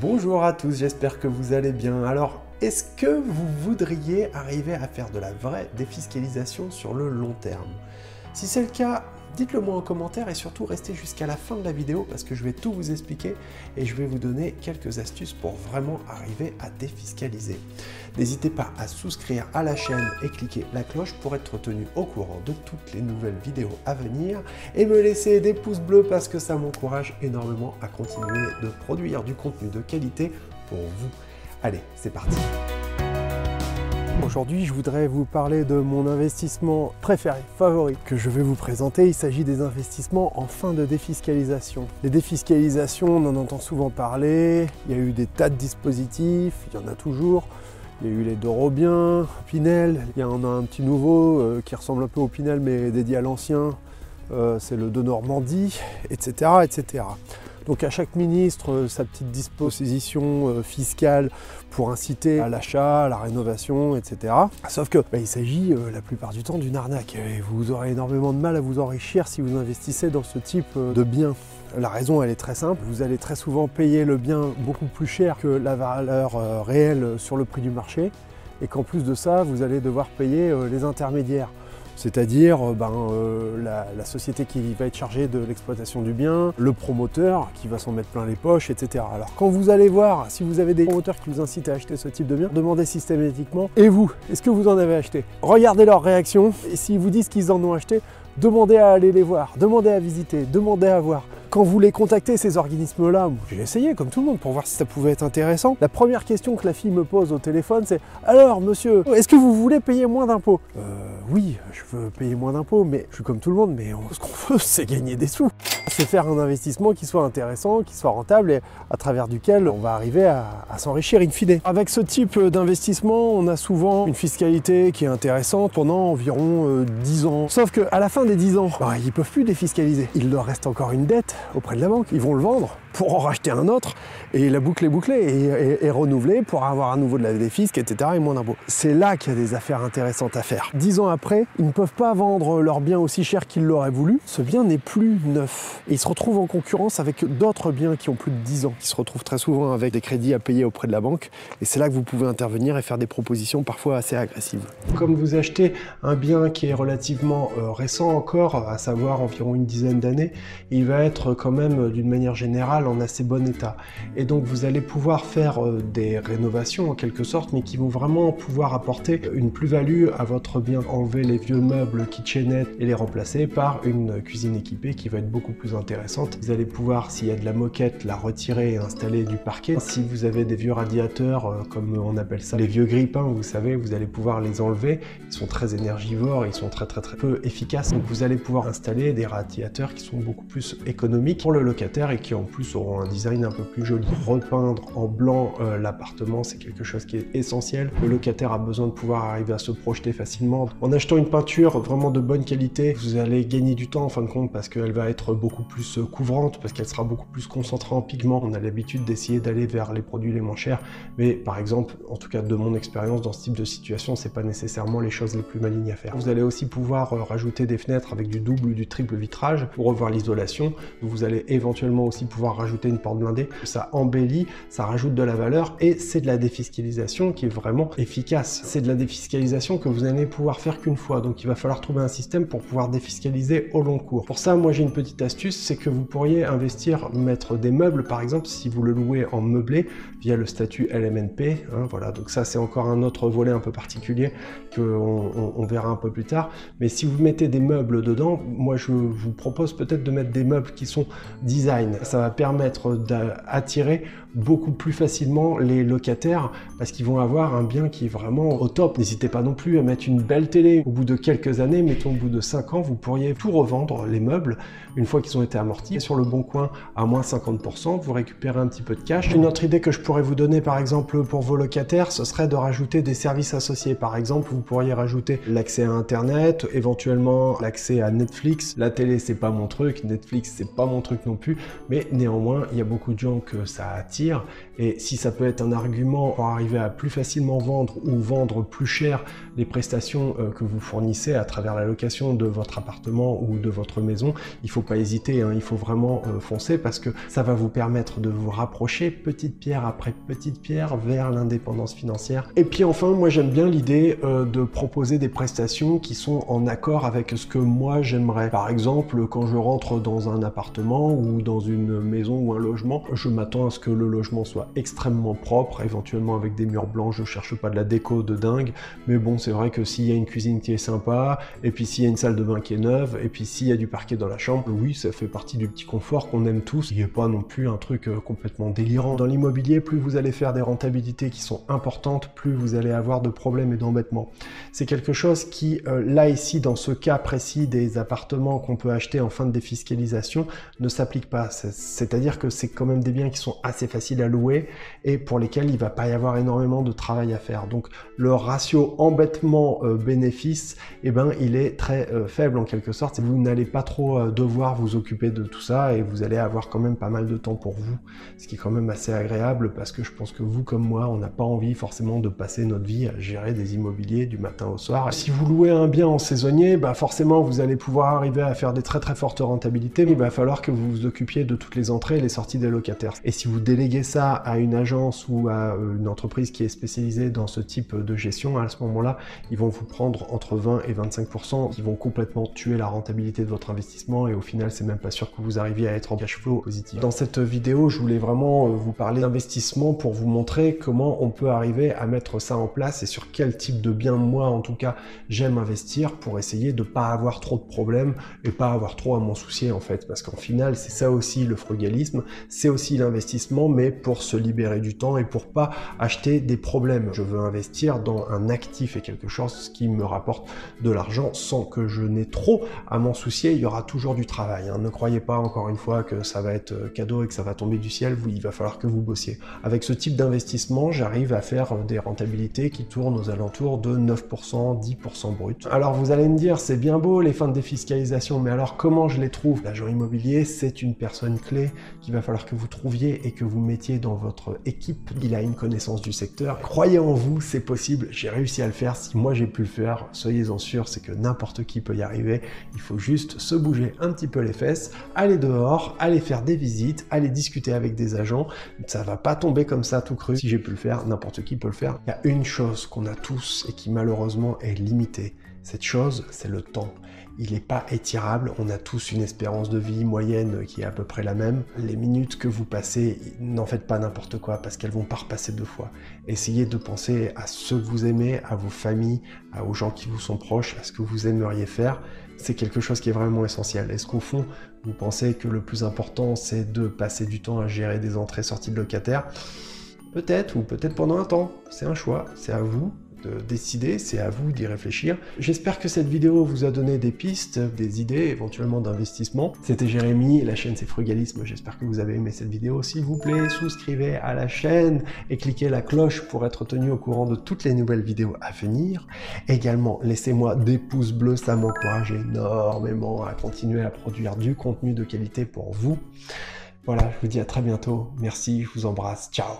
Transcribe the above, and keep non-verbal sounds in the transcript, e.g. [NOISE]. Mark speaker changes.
Speaker 1: Bonjour à tous, j'espère que vous allez bien. Alors, est-ce que vous voudriez arriver à faire de la vraie défiscalisation sur le long terme? Si c'est le cas, dites-le moi en commentaire et surtout restez jusqu'à la fin de la vidéo parce que je vais tout vous expliquer et je vais vous donner quelques astuces pour vraiment arriver à défiscaliser. N'hésitez pas à souscrire à la chaîne et cliquer la cloche pour être tenu au courant de toutes les nouvelles vidéos à venir et me laisser des pouces bleus parce que ça m'encourage énormément à continuer de produire du contenu de qualité pour vous. Allez, c'est parti Aujourd'hui, je voudrais vous parler de mon investissement préféré, favori, que je vais vous présenter. Il s'agit des investissements en fin de défiscalisation. Les défiscalisations, on en entend souvent parler. Il y a eu des tas de dispositifs, il y en a toujours. Il y a eu les Dorobiens, Pinel, il y en a un petit nouveau euh, qui ressemble un peu au Pinel mais dédié à l'ancien, euh, c'est le de Normandie, etc., etc. Donc à chaque ministre, euh, sa petite disposition euh, fiscale pour inciter à l'achat, à la rénovation, etc. Sauf que bah, il s'agit euh, la plupart du temps d'une arnaque et vous aurez énormément de mal à vous enrichir si vous investissez dans ce type de biens. La raison, elle est très simple. Vous allez très souvent payer le bien beaucoup plus cher que la valeur réelle sur le prix du marché et qu'en plus de ça, vous allez devoir payer les intermédiaires c'est-à-dire euh, ben, euh, la, société qui va être chargée de l'exploitation du bien, le promoteur qui va s'en mettre plein les poches, etc. Alors quand vous allez voir, si vous avez des promoteurs qui vous incitent à acheter ce type de bien, demandez systématiquement, et vous, est-ce que vous en avez acheté? Regardez leur réaction, et s'ils vous disent qu'ils en ont acheté, demandez à aller les voir, demandez à visiter, demandez à voir. Quand vous les contactez, ces organismes-là, j'ai essayé comme tout le monde pour voir si ça pouvait être intéressant. La première question que la fille me pose au téléphone, c'est Alors, monsieur, est-ce que vous voulez payer moins d'impôts? Euh, Oui, je veux payer moins d'impôts, mais je suis comme tout le monde, mais ce qu'on veut, [LAUGHS] c'est gagner des sous. C'est faire un investissement qui soit intéressant, qui soit rentable et à travers duquel on va arriver à, s'enrichir in fine. Avec ce type d'investissement, on a souvent une fiscalité qui est intéressante pendant environ 10 euh, ans. Sauf qu'à la fin des 10 ans, bah, ils ne peuvent plus défiscaliser. Il leur reste encore une dette auprès de la banque. Ils vont le vendre pour en racheter un autre et la boucle est bouclée et, renouvelée pour avoir à nouveau de la défisque, etc. et moins d'impôts. C'est là qu'il y a des affaires intéressantes à faire. Dix ans après, ils ne peuvent pas vendre leur bien aussi cher qu'ils l'auraient voulu. Ce bien n'est plus neuf. Et ils se retrouvent en concurrence avec d'autres biens qui ont plus de 10 ans, qui se retrouvent très souvent avec des crédits à payer auprès de la banque. Et c'est là que vous pouvez intervenir et faire des propositions parfois assez agressives. Comme vous achetez un bien qui est relativement euh, récent encore, à savoir environ une dizaine d'années, il va être quand même d'une manière générale en assez bon état. Et donc vous allez pouvoir faire euh, des rénovations en quelque sorte, mais qui vont vraiment pouvoir apporter une plus-value à votre bien. Enlever les vieux meubles kitchenette et les remplacer par une cuisine équipée qui va être beaucoup plus intéressante. Vous allez pouvoir, s'il y a de la moquette, la retirer et installer du parquet. Si vous avez des vieux radiateurs, euh, comme on appelle ça, les vieux grippins, vous savez, vous allez pouvoir les enlever. Ils sont très énergivores, ils sont très très très peu efficaces. Donc vous allez pouvoir installer des radiateurs qui sont beaucoup plus économiques pour le locataire et qui en plus auront un design un peu plus joli. Repeindre en blanc euh, l'appartement, c'est quelque chose qui est essentiel. Le locataire a besoin de pouvoir arriver à se projeter facilement. En achetant une peinture vraiment de bonne qualité, vous allez gagner du temps en fin de compte parce qu'elle va être beaucoup plus euh, couvrante, parce qu'elle sera beaucoup plus concentrée en pigments. On a l'habitude d'essayer d'aller vers les produits les moins chers, mais par exemple, en tout cas de mon expérience dans ce type de situation, c'est pas nécessairement les choses les plus malignes à faire. Vous allez aussi pouvoir euh, rajouter des fenêtres avec du double ou du triple vitrage pour revoir l'isolation. Vous allez éventuellement aussi pouvoir rajouter une porte blindée. Ça embellit, ça rajoute de la valeur et c'est de la défiscalisation qui est vraiment efficace. C'est de la défiscalisation que vous allez pouvoir faire qu'une fois. Donc il va falloir trouver un système pour pouvoir défiscaliser au long cours. Pour ça, moi j'ai une petite astuce, c'est que vous pourriez investir, mettre des meubles par exemple, si vous le louez en meublé via le statut LMNP. Hein, voilà, donc ça c'est encore un autre volet un peu particulier que on, verra un peu plus tard. Mais si vous mettez des meubles dedans, moi je vous propose peut-être de mettre des meubles qui sont design. Ça va permettre d'attirer beaucoup plus facilement les locataires parce qu'ils vont avoir un bien qui est vraiment au top. N'hésitez pas non plus à mettre une belle télé. Au bout de quelques années, mettons au bout de 5 ans, vous pourriez tout revendre, les meubles, une fois qu'ils ont été amortis. Sur le bon coin, à moins 50%, vous récupérez un petit peu de cash. Une autre idée que je pourrais vous donner, par exemple, pour vos locataires, ce serait de rajouter des services associés. Par exemple, vous pourriez rajouter l'accès à Internet, éventuellement l'accès à Netflix. La télé, c'est pas mon truc, Netflix, c'est pas mon truc non plus, mais néanmoins, il y a beaucoup de gens que ça attire et si ça peut être un argument pour arriver à plus facilement vendre ou vendre plus cher les prestations euh, que vous fournissez à travers la location de votre appartement ou de votre maison, il faut pas hésiter, hein. il faut vraiment euh, foncer parce que ça va vous permettre de vous rapprocher petite pierre après petite pierre vers l'indépendance financière. Et puis enfin, moi j'aime bien l'idée euh, de proposer des prestations qui sont en accord avec ce que moi j'aimerais. Par exemple, quand je rentre dans un appartement ou dans une maison ou un logement, je m'attends à ce que le logement soit extrêmement propre, éventuellement avec des murs blancs, je cherche pas de la déco de dingue, mais bon, c'est vrai que s'il y a une cuisine qui est sympa, et puis s'il y a une salle de bain qui est neuve, et puis s'il y a du parquet dans la chambre, oui, ça fait partie du petit confort qu'on aime tous. Il n'y a pas non plus un truc euh, complètement délirant. Dans l'immobilier, plus vous allez faire des rentabilités qui sont importantes, plus vous allez avoir de problèmes et d'embêtements. C'est quelque chose qui, euh, là ici, dans ce cas précis des appartements qu'on peut acheter en fin de défiscalisation, ne s'applique pas. C'est-à-dire que c'est quand même des biens qui sont assez faciles à louer et pour lesquels il va pas y avoir énormément de travail à faire. Donc le ratio embêtement-bénéfice, eh ben, il est très euh, faible en quelque sorte. Vous n'allez pas trop euh, devoir vous occuper de tout ça et vous allez avoir quand même pas mal de temps pour vous, ce qui est quand même assez agréable parce que je pense que vous comme moi, on n'a pas envie forcément de passer notre vie à gérer des immobiliers du matin au soir. Si vous louez un bien en saisonnier, bah forcément vous allez pouvoir arriver à faire des très très fortes rentabilités, mais il va falloir que vous vous occupiez de toutes les entrées les sorties des locataires. Et si vous déléguez ça à une agence ou à euh, une entreprise qui est spécialisée dans ce type de gestion, à ce moment-là, ils vont vous prendre entre 20 et 25%, qui vont complètement tuer la rentabilité de votre investissement et au final, c'est même pas sûr que vous arriviez à être en cash flow positif. Dans cette vidéo, je voulais vraiment euh, vous parler d'investissement pour vous montrer comment on peut arriver à mettre ça en place et sur quel type de bien moi en tout cas j'aime investir pour essayer de pas avoir trop de problèmes et pas avoir trop à m'en soucier en fait parce qu'en final c'est ça aussi le frugalisme, c'est aussi l'investissement mais pour se libérer du temps et pour pas acheter des problèmes. Je veux investir dans un actif et quelque chose qui me rapporte de l'argent sans que je n'ai trop à m'en soucier. Il y aura toujours du travail. Hein. Ne croyez pas encore une fois que ça va être euh, cadeau et que ça va tomber du ciel. il va falloir que vous bossiez. Avec ce type d'investissement, j'arrive à faire des rentabilités qui tournent aux alentours de 9%, 10% brut. Alors vous allez me dire, c'est bien beau les fins de défiscalisation, mais alors comment je les trouve? L'agent immobilier, c'est une personne clé qu'il va falloir que vous trouviez et que vous mettiez dans votre équipe. Il a une connaissance du secteur. Croyez en vous, c'est possible. J'ai réussi à le faire. Si moi j'ai pu le faire, soyez-en sûr, c'est que n'importe qui peut y arriver. Il faut juste se bouger un petit peu les fesses, aller dehors, aller faire des visites, aller discuter avec des agents. Ça va pas tomber comme ça tout cru. Si j'ai pu le faire, n'importe qui peut le faire. Il y a une chose qu'on a tous et qui malheureusement est limitée. Cette chose, c'est le temps il n'est pas étirable. On a tous une espérance de vie moyenne qui est à peu près la même. Les minutes que vous passez, n'en faites pas n'importe quoi parce qu'elles vont pas repasser deux fois. Essayez de penser à ceux que vous aimez, à vos familles, aux gens qui vous sont proches, à ce que vous aimeriez faire. C'est quelque chose qui est vraiment essentiel. Est-ce qu'au fond, vous pensez que le plus important, c'est de passer du temps à gérer des entrées-sorties de locataires? Peut-être, ou peut-être pendant un temps. C'est un choix, c'est à vous de décider, c'est à vous d'y réfléchir. J'espère que cette vidéo vous a donné des pistes, des idées éventuellement d'investissement. C'était Jérémy, la chaîne c'est Frugalisme, j'espère que vous avez aimé cette vidéo. S'il vous plaît, souscrivez à la chaîne et cliquez la cloche pour être tenu au courant de toutes les nouvelles vidéos à venir. Également, laissez-moi des pouces bleus, ça m'encourage énormément à continuer à produire du contenu de qualité pour vous. Voilà, je vous dis à très bientôt. Merci, je vous embrasse. Ciao